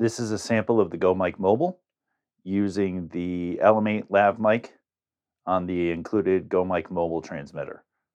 This is a sample of the Go Mic Mobile using the LM8 Lav mic on the included Go Mic Mobile transmitter.